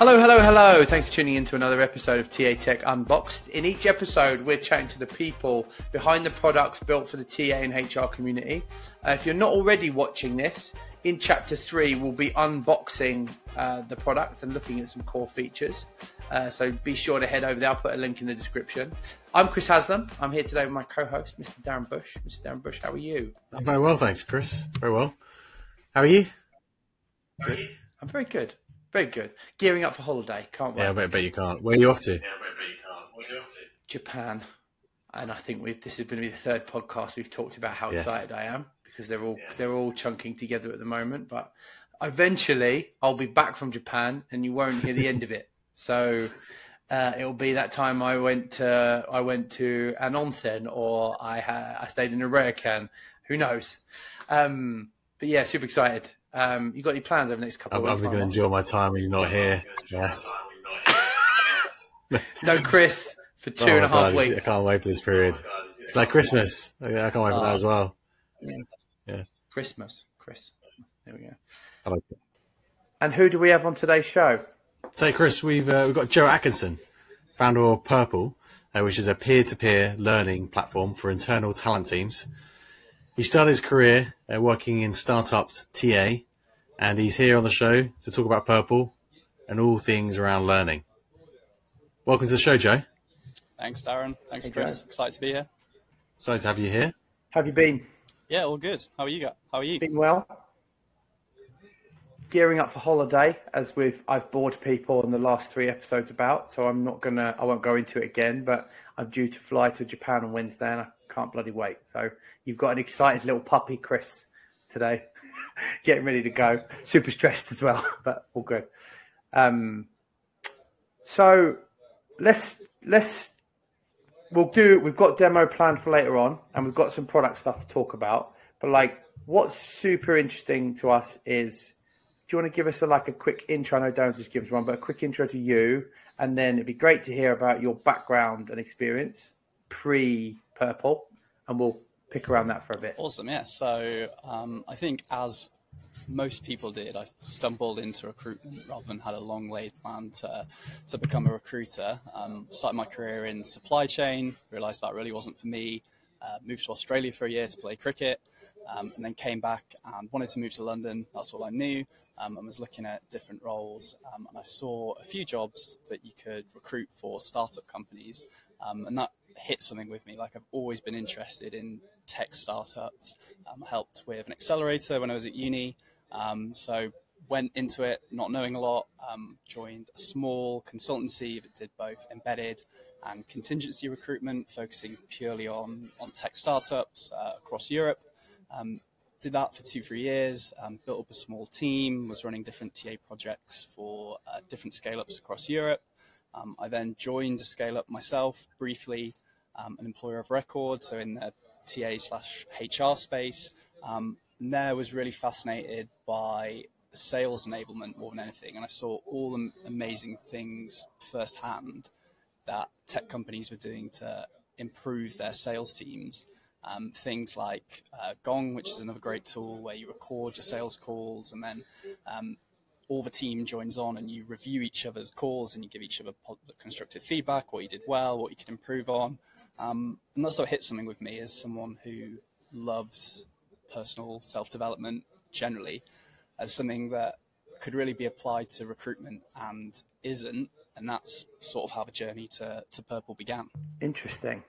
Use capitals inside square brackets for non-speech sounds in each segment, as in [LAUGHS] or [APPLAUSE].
Hello, hello, hello. Thanks for tuning in to another episode of TA Tech Unboxed. In each episode, we're chatting to the people behind the products built for the TA and HR community. Uh, if you're not already watching this, in chapter three, we'll be unboxing uh, the product and looking at some core features. Uh, so be sure to head over there. I'll put a link in the description. I'm Chris Haslam. I'm here today with my co host, Mr. Darren Bush. Mr. Darren Bush, how are you? I'm very well, thanks, Chris. Very well. How are you? Good. I'm very good. Very good. Gearing up for holiday. Can't wait. Yeah, I bet, bet you can't. Where are you off to? Yeah, I bet you can't. What are you off to? Japan. And I think we've, this is going to be the third podcast we've talked about how Yes. excited I am because they're all Yes. they're all chunking together at the moment. But eventually, I'll be back from Japan, and you won't hear the end of it. [LAUGHS] So uh, it'll be that time I went to I went to an onsen or I ha- I stayed in a ryokan. Who knows? Um, but yeah, super excited. Um, you got any plans over the next couple I'm, of I'm going to enjoy my time when you're not here. Yeah. [LAUGHS] No, Chris, for two Oh and a half God, weeks. I can't wait for this period. It's like Christmas. I can't wait for that Oh. as well. Yeah. Christmas, Chris. There we go. Like. And who do we have on today's show? So, Chris, we've uh, we've got Joe Atkinson, founder of Purpl, uh, which is a peer-to-peer learning platform for internal talent teams. He started his career uh, working in startups TA, and he's here on the show to talk about Purpl and all things around learning. Welcome to the show, Joe. Thanks, Darren. Thanks, Hey, Chris. Joe. Excited to be here. Excited to have you here. Have you been? Yeah, all good. How are you? go- How are you? Been well? Gearing up for holiday, as we've I've bored people in the last three episodes about, so I'm not gonna I won't go into it again. But I'm due to fly to Japan on Wednesday, and I can't bloody wait. So you've got an excited little puppy, Chris, today, [LAUGHS] getting ready to go. Super stressed as well, [LAUGHS] but all good. Um, so let's let's we'll do we've got demo planned for later on and we've got some product stuff to talk about but like what's super interesting to us is do you want to give us a like a quick intro i know darren's just given us one but a quick intro to you and then it'd be great to hear about your background and experience pre Purpl and we'll pick around that for a bit Awesome. Yeah. So um, I think as most people did, I stumbled into recruitment rather than had a long laid plan to to become a recruiter. Um, started my career in supply chain. Realised that really wasn't for me. Uh, moved to Australia for a year to play cricket, um, and then came back and wanted to move to London. That's all I knew. Um, and was looking at different roles, um, and I saw a few jobs that you could recruit for startup companies, um, and that hit something with me. Like I've always been interested in tech startups. Um, helped with an accelerator when I was at uni, um, so went into it not knowing a lot. Um, joined a small consultancy that did both embedded and contingency recruitment, focusing purely on on tech startups uh, across Europe. Um, did that for two, three years, um, built up a small team, was running different TA projects for uh, different scale ups across Europe. Um, I then joined a scale up myself briefly, um, an employer of record, so in the TA slash HR space. Um, and there was really fascinated by sales enablement more than anything. And I saw all the amazing things firsthand that tech companies were doing to improve their sales teams. Um, things like uh, Gong, which is another great tool where you record your sales calls and then um, all the team joins on and you review each other's calls and you give each other constructive feedback, what you did well, what you could improve on. Um, and that sort of hit something with me as someone who loves personal self development generally as something that could really be applied to recruitment and isn't. And that's sort of how the journey to, to Purpl began. interesting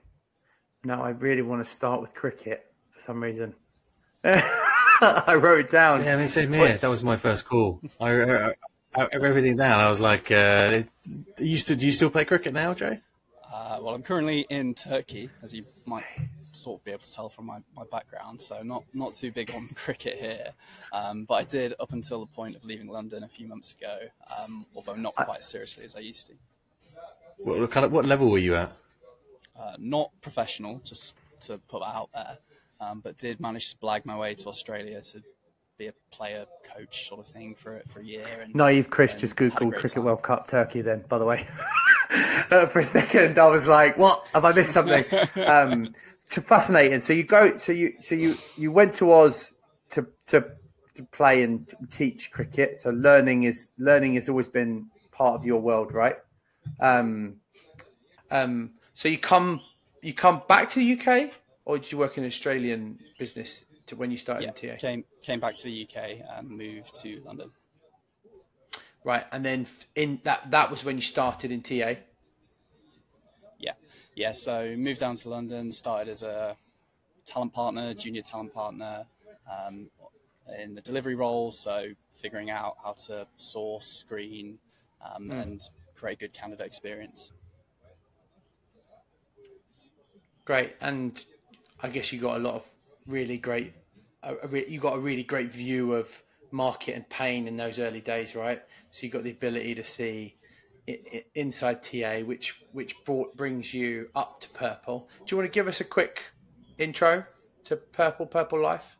now i really want to start with cricket for some reason [LAUGHS] i wrote it down Yeah, I mean, same here. That was my first call. I, I, I wrote everything down. I was like, uh, do you still, do you still play cricket now, Joe? Uh, well, I'm currently in Turkey, as you might sort of be able to tell from my, my background, so not, not too big on [LAUGHS] cricket here. Um, but I did up until the point of leaving London a few months ago, um, although not quite as seriously as I used to. What, what kind of what level were you at? Uh, not professional, just to put that out there, um, but did manage to blag my way to Australia to be a player coach sort of thing for for a year. And, Naive Chris and just googled Cricket time. World Cup Turkey. Then, by the way, [LAUGHS] Uh, for a second I was like, "What? Have I missed something?" um, to fascinating. So you go. So you. So you. You went to Oz to to to play and teach cricket. So learning is learning has always been part of your world, right? Um, um, so you come you come back to the UK, or did you work in Australian business to when you started yeah, TA? Came came back to the UK and moved to London. Right, and then in that that was when you started in TA. Yeah, yeah. So moved down to London, started as a talent partner, junior talent partner, um, in the delivery role. So figuring out how to source, screen, um, mm. and create good candidate experience. Great, and I guess you got a lot of really great. you got a really great view of market and pain in those early days, right? So you got the ability to see it, it, inside TA, which which brought brings you up to Purpl. Do you want to give us a quick intro to Purpl Purpl Life?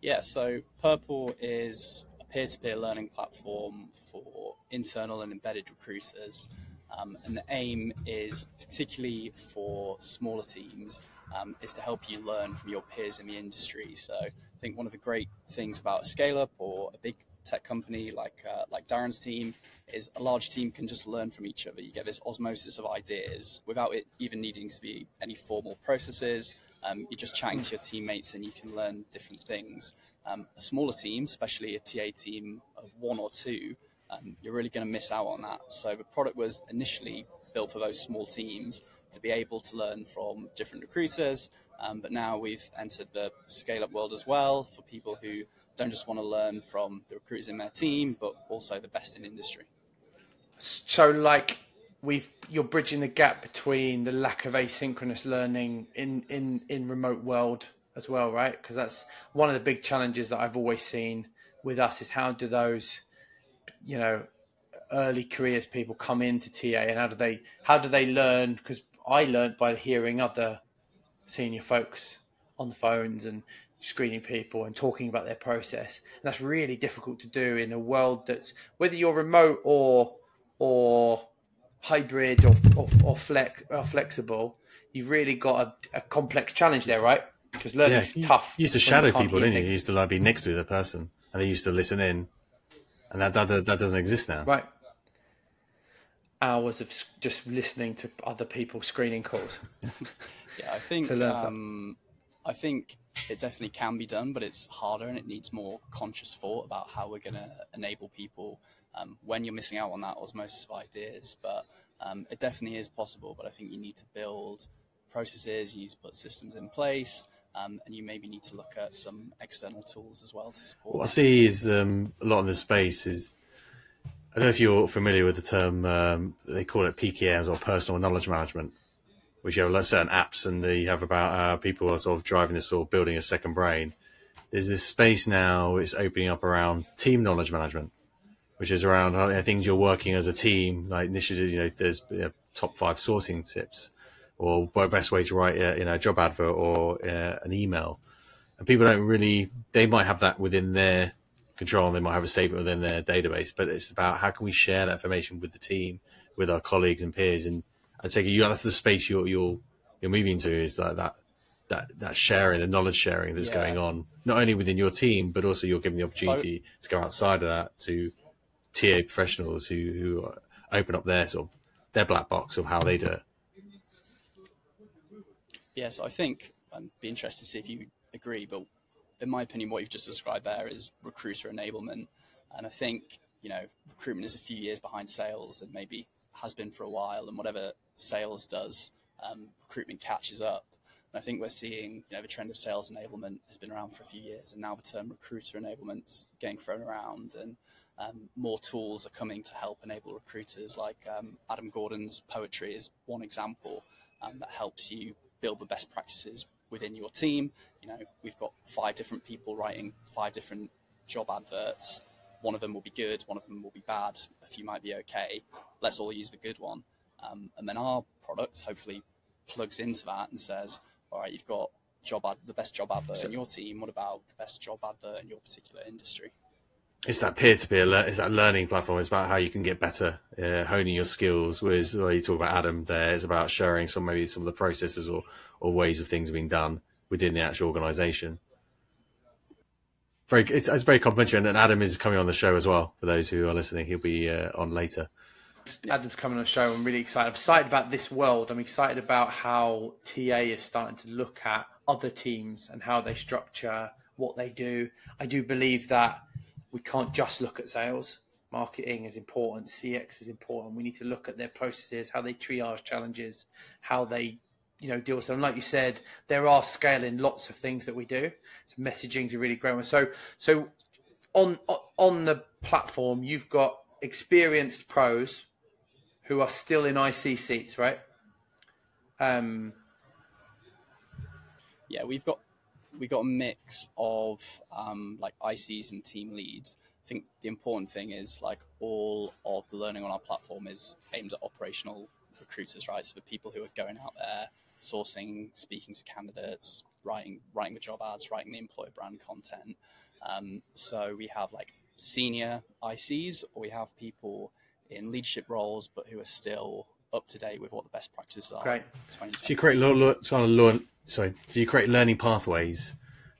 Yeah, so Purpl is a peer-to-peer learning platform for internal and embedded recruiters, um, and the aim is particularly for smaller teams um, is to help you learn from your peers in the industry. So I think one of the great things about a scale up or a big tech company like uh, like Darren's team is a large team can just learn from each other. You get this osmosis of ideas without it even needing to be any formal processes. Um, you're just chatting to your teammates and you can learn different things. Um, a smaller team, especially a TA team of one or two, um, you're really going to miss out on that. So the product was initially built for those small teams to be able to learn from different recruiters. Um, but now we've entered the scale up world as well for people who don't just want to learn from the recruiters in their team, but also the best in industry. So, like, we've you're bridging the gap between the lack of asynchronous learning in in in remote world as well, right? Because that's one of the big challenges that I've always seen with us is how do those, you know, early careers people come into TA and how do they how do they learn? Because I learned by hearing other senior folks on the phones and screening people and talking about their process. And that's really difficult to do in a world that's whether you're remote or or hybrid or or, or flex or flexible. You've really got a, a complex challenge there, right? Because learning yeah, is tough. You used to shadow people, didn't you? You used to like be next to the person, and they used to listen in, and that that, that doesn't exist now. Right hours of just listening to other people screening calls. [LAUGHS] yeah, I think um, I think it definitely can be done, but it's harder and it needs more conscious thought about how we're going to enable people um, when you're missing out on that osmosis of ideas. But um, it definitely is possible. But I think you need to build processes, you need to put systems in place. Um, and you maybe need to look at some external tools as well to support. What I see is um, a lot in the space is I don't know if you're familiar with the term, um, they call it PKMs or personal knowledge management, which you have like certain apps and you have about uh, people are sort of driving this or building a second brain. There's this space now, it's opening up around team knowledge management, which is around uh, things you're working as a team, like initiative, you know, there's you know, top five sourcing tips or best way to write a, you know, a job advert or uh, an email. And people don't really, they might have that within their control and they might have a statement within their database, but it's about how can we share that information with the team, with our colleagues and peers. And I take it you that's the space you're you're you're moving to is that that that, that sharing, the knowledge sharing that's yeah. going on, not only within your team, but also you're given the opportunity so, to go outside of that to TA professionals who who open up their sort of their black box of how they do it. Yes, I think I'd be interested to see if you agree, but in my opinion, what you've just described there is recruiter enablement. And I think, you know, recruitment is a few years behind sales and maybe has been for a while. And whatever sales does, um, recruitment catches up. And I think we're seeing, you know, the trend of sales enablement has been around for a few years. And now the term recruiter enablement's getting thrown around. And um, more tools are coming to help enable recruiters, like um, Adam Gordon's poetry is one example um, that helps you build the best practices within your team. You know, we've got five different people writing five different job adverts. One of them will be good, one of them will be bad, a few might be okay. Let's all use the good one. Um, and then our product hopefully plugs into that and says, all right, you've got job ad- the best job advert in your team. What about the best job advert in your particular industry? It's that peer-to-peer it's that learning platform it's about how you can get better uh, honing your skills whereas well, you talk about adam there it's about sharing some maybe some of the processes or, or ways of things being done within the actual organization very it's, it's very complimentary, and Adam is coming on the show as well. For those who are listening, he'll be uh, on later. Adam's coming on the show. I'm really excited. I'm excited about this world. I'm excited about how TA is starting to look at other teams and how they structure what they do. I do believe that we can't just look at sales. Marketing is important. CX is important. We need to look at their processes, how they triage challenges, how they, you know, deal with them. Like you said, there are scaling lots of things that we do. So messaging is a really great one. So, so on on the platform, you've got experienced pros who are still in IC seats, right? Um, yeah, we've got we've got a mix of um, like ICs and team leads. I think the important thing is like all of the learning on our platform is aimed at operational recruiters, right? So the people who are going out there, sourcing, speaking to candidates, writing writing the job ads, writing the employer brand content. Um, so we have like senior ICs, or we have people in leadership roles, but who are still up to date with what the best practices are. Great. So you create lo- lo- sort of lo- sorry, so you create learning pathways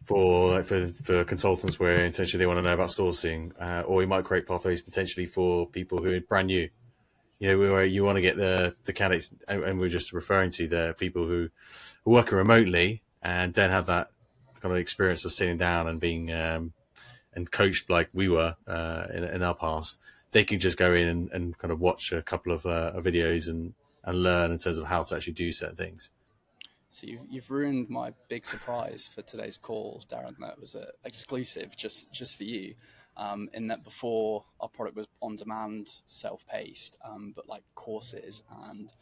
for for for consultants where essentially they want to know about sourcing, uh, or you might create pathways potentially for people who are brand new. You know, where you want to get the the candidates, and, and we're just referring to the people who are working remotely and don't have that kind of experience of sitting down and being um, and coached like we were uh, in, in our past they can just go in and, and kind of watch a couple of uh, videos and, and learn in terms of how to actually do certain things. So you've, you've ruined my big surprise for today's call, Darren. That was an exclusive just just for you. Um, in that before our product was on demand, self paced, um, but like courses and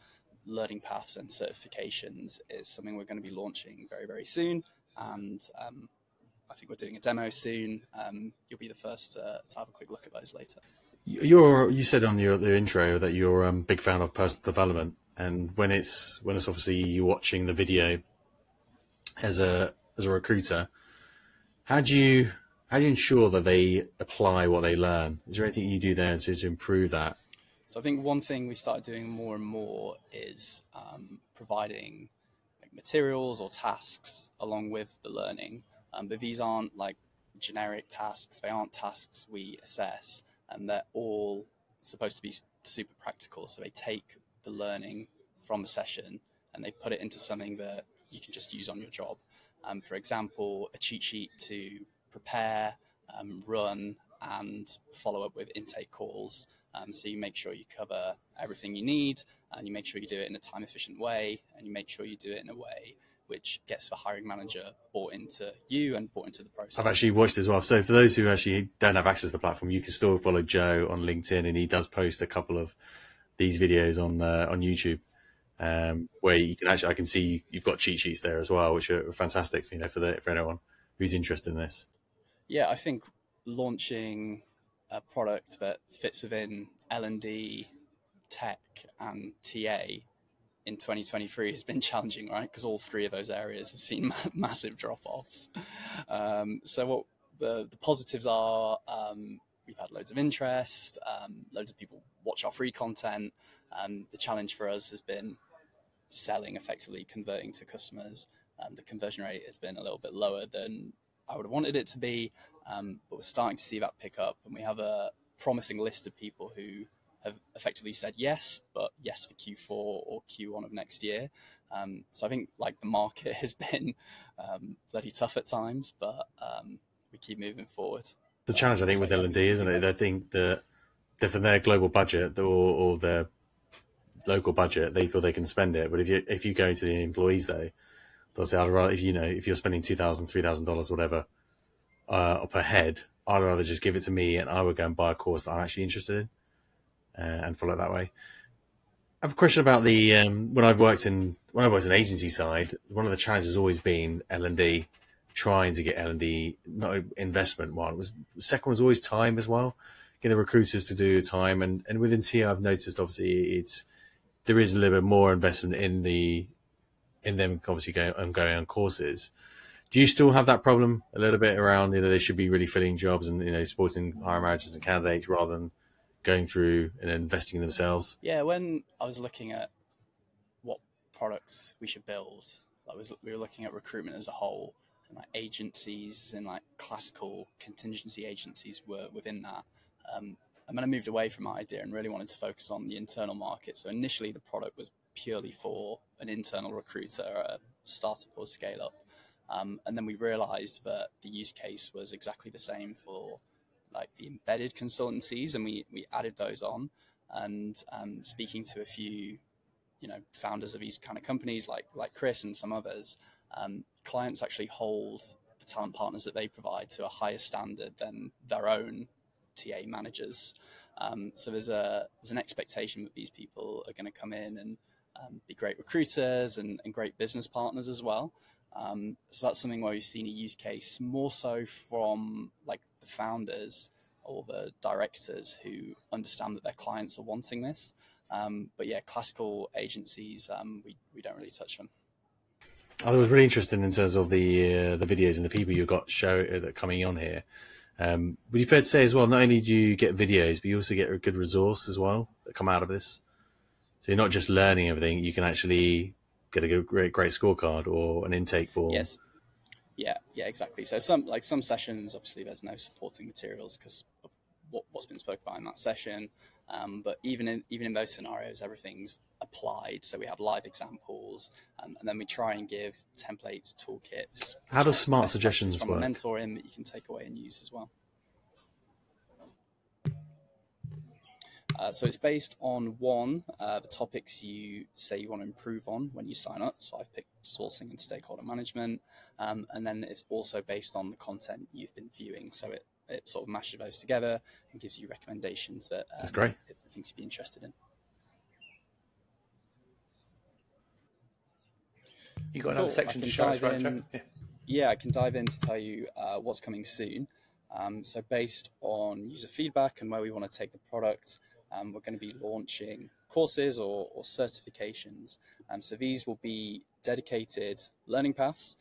learning paths and certifications is something we're going to be launching very very soon. And um, I think we're doing a demo soon. Um, you'll be the first to, to have a quick look at those later. You're you said on your the intro that you're a um, big fan of personal development, and when it's when it's obviously you watching the video as a as a recruiter, how do you how do you ensure that they apply what they learn? Is there anything you do there to, to improve that? So I think one thing we started doing more and more is um, providing like materials or tasks along with the learning. Um, but these aren't like generic tasks; they aren't tasks we assess and they're all supposed to be super practical. So they take the learning from a session and they put it into something that you can just use on your job. Um, for example, a cheat sheet to prepare, um, run, and follow up with intake calls. Um, so you make sure you cover everything you need and you make sure you do it in a time efficient way and you make sure you do it in a way which gets the hiring manager bought into you and bought into the process. I've actually watched as well. So for those who actually don't have access to the platform, you can still follow Joe on LinkedIn, and he does post a couple of these videos on uh, on YouTube, um, where you can actually I can see you've got cheat sheets there as well, which are fantastic. You know, for the for anyone who's interested in this. Yeah, I think launching a product that fits within L and D, tech, and TA in 2023 has been [LAUGHS] challenging, right? Because all three of those areas have seen [LAUGHS] massive drop offs. Um, so, what the, the positives are um, we've had loads of interest, um, loads of people watch our free content. Um, the challenge for us has been selling effectively, converting to customers. Um, the conversion rate has been a little bit lower than I would have wanted it to be, um, but we're starting to see that pick up, and we have a promising list of people who have effectively said yes, but yes for Q4 or Q1 of next year. Um, so I think like the market [LAUGHS] has been um, bloody tough at times, but um, we keep moving forward. The challenge, I think, with L and D, isn't it? I think that for their global budget or, or their local budget, they feel they can spend it. But if you if you go to the employees, though, they'll say, "I'd rather if you know if you're spending two thousand, three thousand dollars, whatever, uh, per head, I'd rather just give it to me, and I would go and buy a course that I'm actually interested in." uh, and follow it that way. I have a question about the um, when I've worked in when I worked in agency side. One of the challenges has always been L and D, trying to get L and D not investment. One was second was always time as well. Getting the recruiters to do time and and within TI I've noticed obviously it's there is a little bit more investment in the in them obviously going and going on courses. Do you still have that problem a little bit around you know they should be really filling jobs and you know supporting hiring managers and candidates rather than going through and investing in themselves? Yeah, when I was looking at what products we should build, was we were looking at recruitment as a whole, and like agencies and like classical contingency agencies were within that. Um, and then I moved away from my idea and really wanted to focus on the internal market. So initially, the product was purely for an internal recruiter, a startup or scale up. Um, and then we realized that the use case was exactly the same for like the embedded consultancies, and we, we added those on. And um, speaking to a few, you know, founders of these kind of companies like like Chris and some others, um, clients actually hold the talent partners that they provide to a higher standard than their own TA managers. Um, so there's a there's an expectation that these people are going to come in and um, be great recruiters and, and, great business partners as well. Um, so that's something where we've seen a use case more so from like the founders or the directors who understand that their clients are wanting this. Um, but yeah, classical agencies, um, we, we don't really touch them. I was really interesting in terms of the uh, the videos and the people you got show uh, that coming on here. Um, would you fair to say as well? Not only do you get videos, but you also get a good resource as well that come out of this. So you're not just learning everything; you can actually get a good, great great scorecard or an intake form. Yes. Yeah, yeah, exactly. So some like some sessions, obviously, there's no supporting materials because of what, has been spoken about in that session. Um, but even in even in those scenarios, everything's applied. So we have live examples, um, and then we try and give templates, toolkits. How does smart suggestions from work? A mentor in that you can take away and use as well. Uh, so it's based on one, uh, the topics you say you want to improve on when you sign up. So I've picked sourcing and stakeholder management. Um, and then it's also based on the content you've been viewing. So it, it sort of mashes those together and gives you recommendations that um, That's great. things you'd be interested in. You got another section to show us, right, in- Jeff? Yeah. Yeah, I can dive in to tell you uh, what's coming soon. Um, so, based on user feedback and where we want to take the product, um, we're going to be launching courses or, or certifications. Um, so, these will be dedicated learning paths.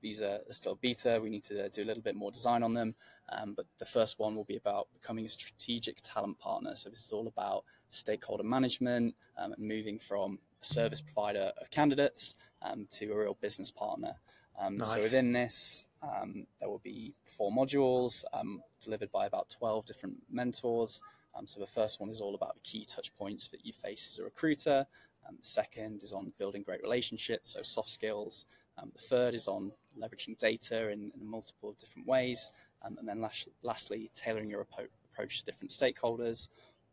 These are still beta. We need to do a little bit more design on them. Um, but the first one will be about becoming a strategic talent partner. So, this is all about stakeholder management um, and moving from a service provider of candidates um, to a real business partner. Um, Nice. So within this, um, there will be four modules um, delivered by about 12 different mentors. Um, so the first one is all about the key touch points that you face as a recruiter. Um, the second is on building great relationships, so soft skills. Um, the third is on leveraging data in, in multiple different ways. Um, and then last, lastly, tailoring your approach to different stakeholders.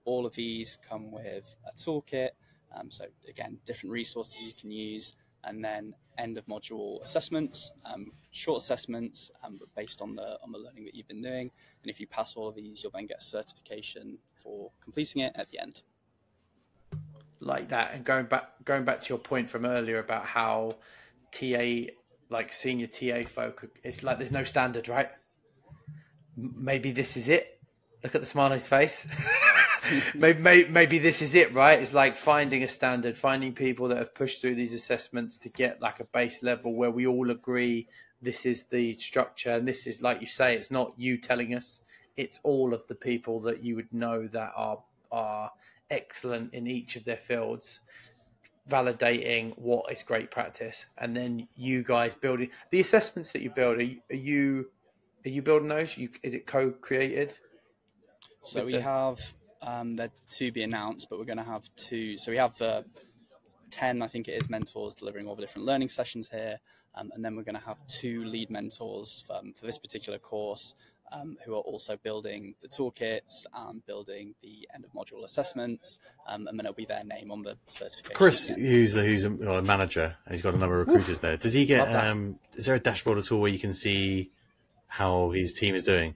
All of these come with a toolkit. Um, so again, different resources you can use, and then end of module assessments, um, short assessments, um, based on the on the learning that you've been doing. And if you pass all of these, you'll then get a certification for completing it at the end. like that and going back going back to your point from earlier about how TA like senior TA folk it's like there's no standard right? Maybe this is it. Look at the smile on his face. [LAUGHS] Maybe, maybe maybe this is it right? It's like finding a standard finding people that have pushed through these assessments to get like a base level where we all agree this is the structure and this is like you say it's not you telling us. It's all of the people that you would know that are are excellent in each of their fields validating what is great practice and then you guys building the assessments that you build are you are you, are you building those you, is it co-created So we the- have um, they're to be announced, but we're going to have two. So we have uh, ten, I think it is, mentors delivering all the different learning sessions here, um, and then we're going to have two lead mentors um, for this particular course. Um, who are also building the toolkits and building the end of module assessments, um, and then it'll be their name on the certification. Chris, at the end. who's a, who's a, well, a manager, and he's got a number of recruiters there. Does he get? Um, is there a dashboard at all where you can see how his team is doing,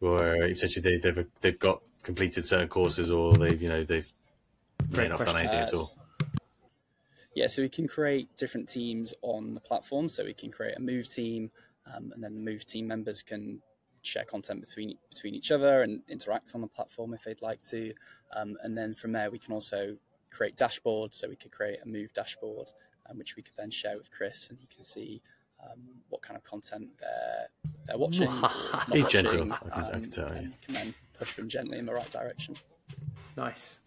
or essentially they, they've they've got completed certain courses, or they've you know they've may Great not done anything at Uh, all? Yeah, so we can create different teams on the platform. So we can create a move team, um, and then the move team members can share content between between each other and interact on the platform if they'd like to. Um, and then from there, we can also create dashboards. So we could create a move dashboard, um, which we could then share with Chris, and he can see um, what kind of content they're they're watching. He's watching, gentle, I can- I can um, tell, yeah. and can then push them gently in the right direction. nice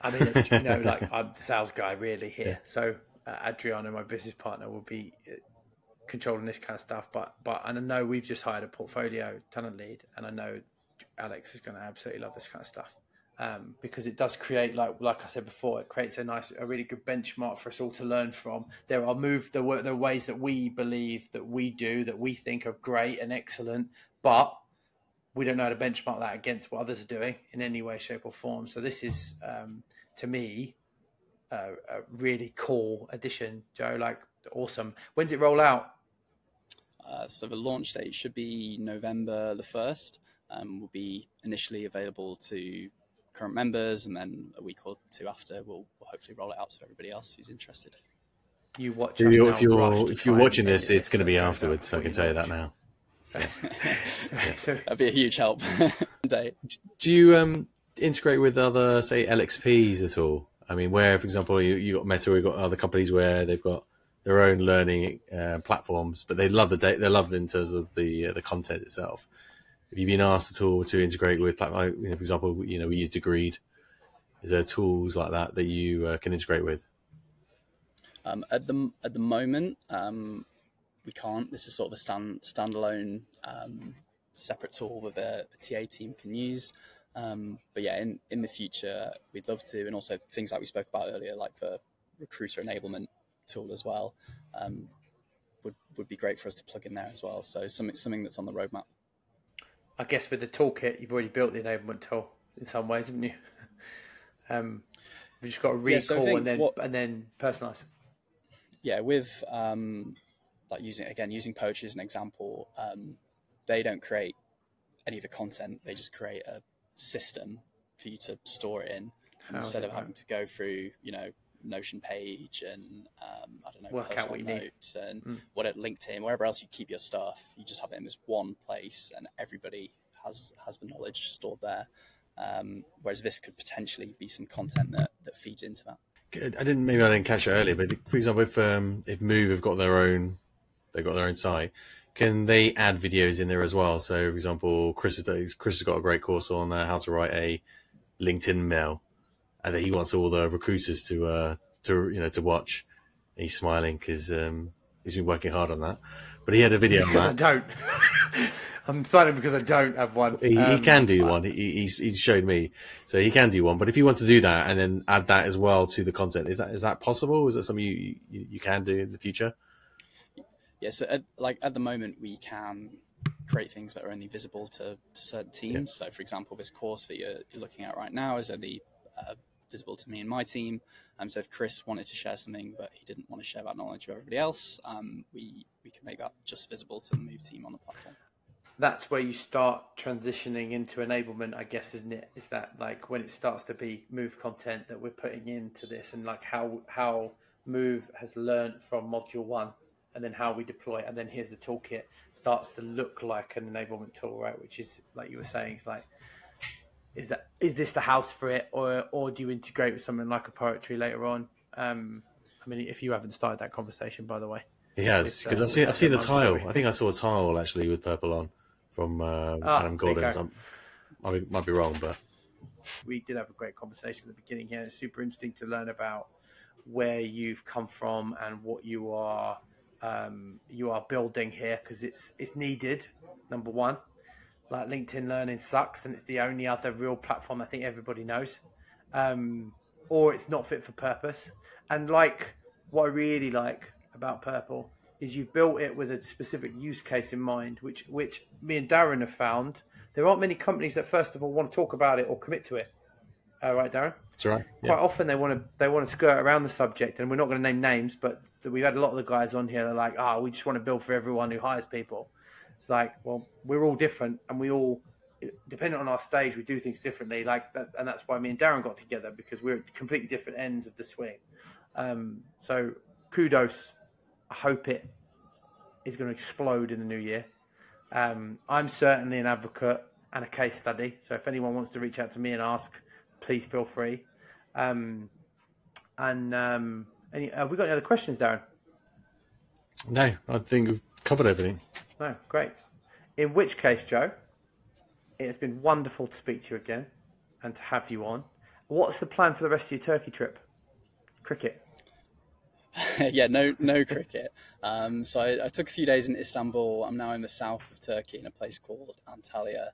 I mean, you know, like I'm the sales guy really here. So uh, Adriano, my business partner, will be uh, controlling this kind of stuff. But but and I know we've just hired a portfolio talent lead, and I know Alex is going to absolutely love this kind of stuff um, because it does create like like I said before, it creates a nice, a really good benchmark for us all to learn from. There are move there were ways that we believe that we do that we think are great and excellent, but we don't know how to benchmark that against what others are doing in any way, shape, or form. So this is um, to me a, a really cool addition, Joe. Like awesome. When's it roll out? Uh, so the launch date should be November the first. Um, will be initially available to current members, and then a week or two after, we'll, we'll hopefully roll it out to everybody else who's interested. You watch. So you, if you're if you're watching this, it's going to be afterwards. So I can tell you that now. That'd be a huge help. [LAUGHS] Do you um, integrate with other, say, LXPs at all? I mean, where, for example, you you got Meta, we've got other companies where they've got their own learning uh, platforms, but they love the data, they love in terms of the uh, the content itself. Have you been asked at all to integrate with platform? You know, for example, you know, we use Degreed. Is there tools like that that you uh, can integrate with? Um, at the at the moment, um, we can't. This is sort of a stand standalone um, separate tool that the, the, TA team can use. Um, but yeah, in, in the future, we'd love to, and also things like we spoke about earlier, like the recruiter enablement tool as well, um, would would be great for us to plug in there as well. So something something that's on the roadmap. I guess with the toolkit, you've already built the enablement tool in some ways, haven't you? [LAUGHS] um, you've just got to recall yeah, so and then what, and then personalize. Yeah, with um, like using again using Poach as an example, um, they don't create any of the content; they just create a system for you to store it in How instead of having to go through you know Notion page and um, I don't know Work personal notes need. and mm. what at LinkedIn, wherever else you keep your stuff, you just have it in this one place, and everybody has has the knowledge stored there. Um, whereas this could potentially be some content that, that feeds into that. I didn't maybe I didn't catch it earlier, but for example, if um, if Move have got their own, they've got their own site, can they add videos in there as well? So, for example, Chris has Chris has got a great course on uh, how to write a LinkedIn mail and that he wants all the recruiters to uh, to you know to watch. He's smiling because um, he's been working hard on that. But he had a video because I don't. [LAUGHS] I'm smiling because I don't have one. He, um, he can do one. He, he's he's showed me, so he can do one. But if you want to do that and then add that as well to the content, is that is that possible? Is that something you you, you can do in the future? Yeah. So at, like at the moment, we can create things that are only visible to, to certain teams. Yeah. So, for example, this course that you're, you're looking at right now is only uh, visible to me and my team. Um, so if Chris wanted to share something, but he didn't want to share that knowledge with everybody else, um, we we can make that just visible to the Move team on the platform. That's where you start transitioning into enablement, I guess, isn't it? Is that like when it starts to be Move content that we're putting into this, and like how how Move has learned from module one, and then how we deploy, and then here's the toolkit starts to look like an enablement tool, right? Which is like you were saying, it's like is that is this the house for it, or or do you integrate with something like a poetry later on? Um, I mean, if you haven't started that conversation, by the way. He has because uh, I've seen I've seen the tile. I think I saw a tile actually with Purpl on from uh, ah, Adam Gordon's. I might, might be wrong, but we did have a great conversation at the beginning here. It's super interesting to learn about where you've come from and what you are um, you are building here because it's it's needed. Number one, like LinkedIn Learning sucks, and it's the only other real platform I think everybody knows, um, or it's not fit for purpose. And like what I really like about Purpl is you've built it with a specific use case in mind, which which me and Darren have found. There aren't many companies that first of all want to talk about it or commit to it. All right, Darren. That's right. Yeah. Quite often they want to they want to skirt around the subject, and we're not going to name names, but we've had a lot of the guys on here. They're like, "Ah, oh, we just want to build for everyone who hires people." It's like, well, we're all different, and we all, depending on our stage, we do things differently. Like, that, and that's why me and Darren got together because we're at completely different ends of the swing. Um, so, kudos. I hope it is going to explode in the new year. Um, I'm certainly an advocate and a case study. So, if anyone wants to reach out to me and ask, please feel free. Um, and um, any, have we got any other questions, Darren? No, I think we've covered everything. No, great. In which case, Joe, it has been wonderful to speak to you again and to have you on. What's the plan for the rest of your Turkey trip? Cricket. [LAUGHS] yeah, no, no cricket. Um, so I, I, took a few days in Istanbul. I'm now in the south of Turkey in a place called Antalya,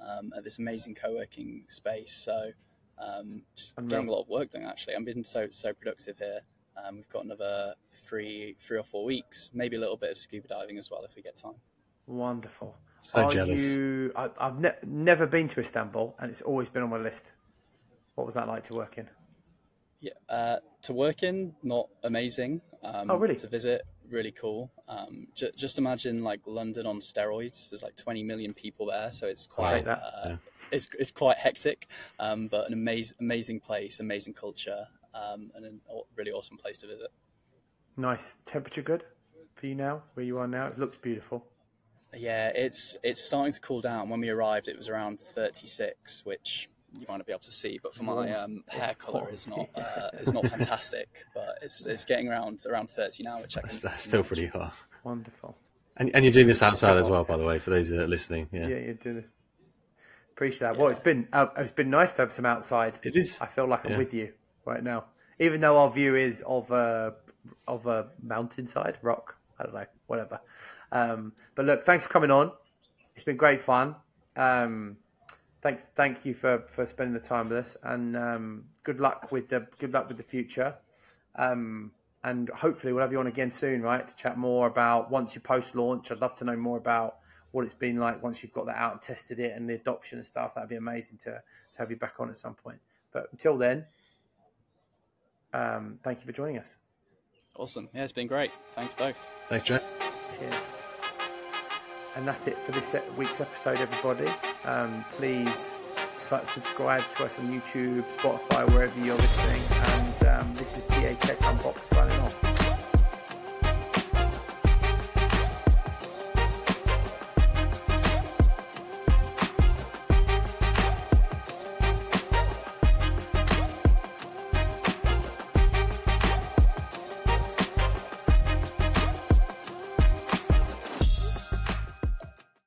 um, at this amazing co-working space. So um, just getting a lot of work done. Actually, I've been so so productive here. Um, we've got another three three or four weeks, maybe a little bit of scuba diving as well if we get time. Wonderful. So Are jealous. You, I, have ne- never been to Istanbul, and it's always been on my list. What was that like to work in? Yeah, uh, to work in, not amazing. Um, oh, really? To visit, really cool. Um, j- just imagine like London on steroids. There's like 20 million people there, so it's quite uh, yeah. it's it's quite hectic, um, but an amazing amazing place, amazing culture, um, and a really awesome place to visit. Nice temperature, good for you now, where you are now. It looks beautiful. Yeah, it's it's starting to cool down. When we arrived, it was around 36, which you might not be able to see, but for my um, hair color is not [LAUGHS] uh, is not fantastic. But it's it's getting around around thirty now, which I that's, that's still pretty hot. Wonderful. And, and you're doing this outside as well, by the way, for those that are listening. Yeah, yeah, you're doing this. Appreciate that. Yeah. Well, it's been uh, it's been nice to have some outside. It is. I feel like I'm yeah. with you right now, even though our view is of a of a mountainside rock. I don't know, whatever. Um, but look, thanks for coming on. It's been great fun. Um, thanks, thank you for, for spending the time with us, and um, good luck with the good luck with the future. Um, and hopefully we'll have you on again soon, right? To chat more about once you post launch. I'd love to know more about what it's been like once you've got that out and tested it and the adoption and stuff. That'd be amazing to to have you back on at some point. But until then, um, thank you for joining us. Awesome. Yeah, it's been great. Thanks both. Thanks, Jack. Cheers. And that's it for this week's episode, everybody. Um, please subscribe to us on YouTube, Spotify, wherever you're listening. And um, this is TA Tech Unbox signing off.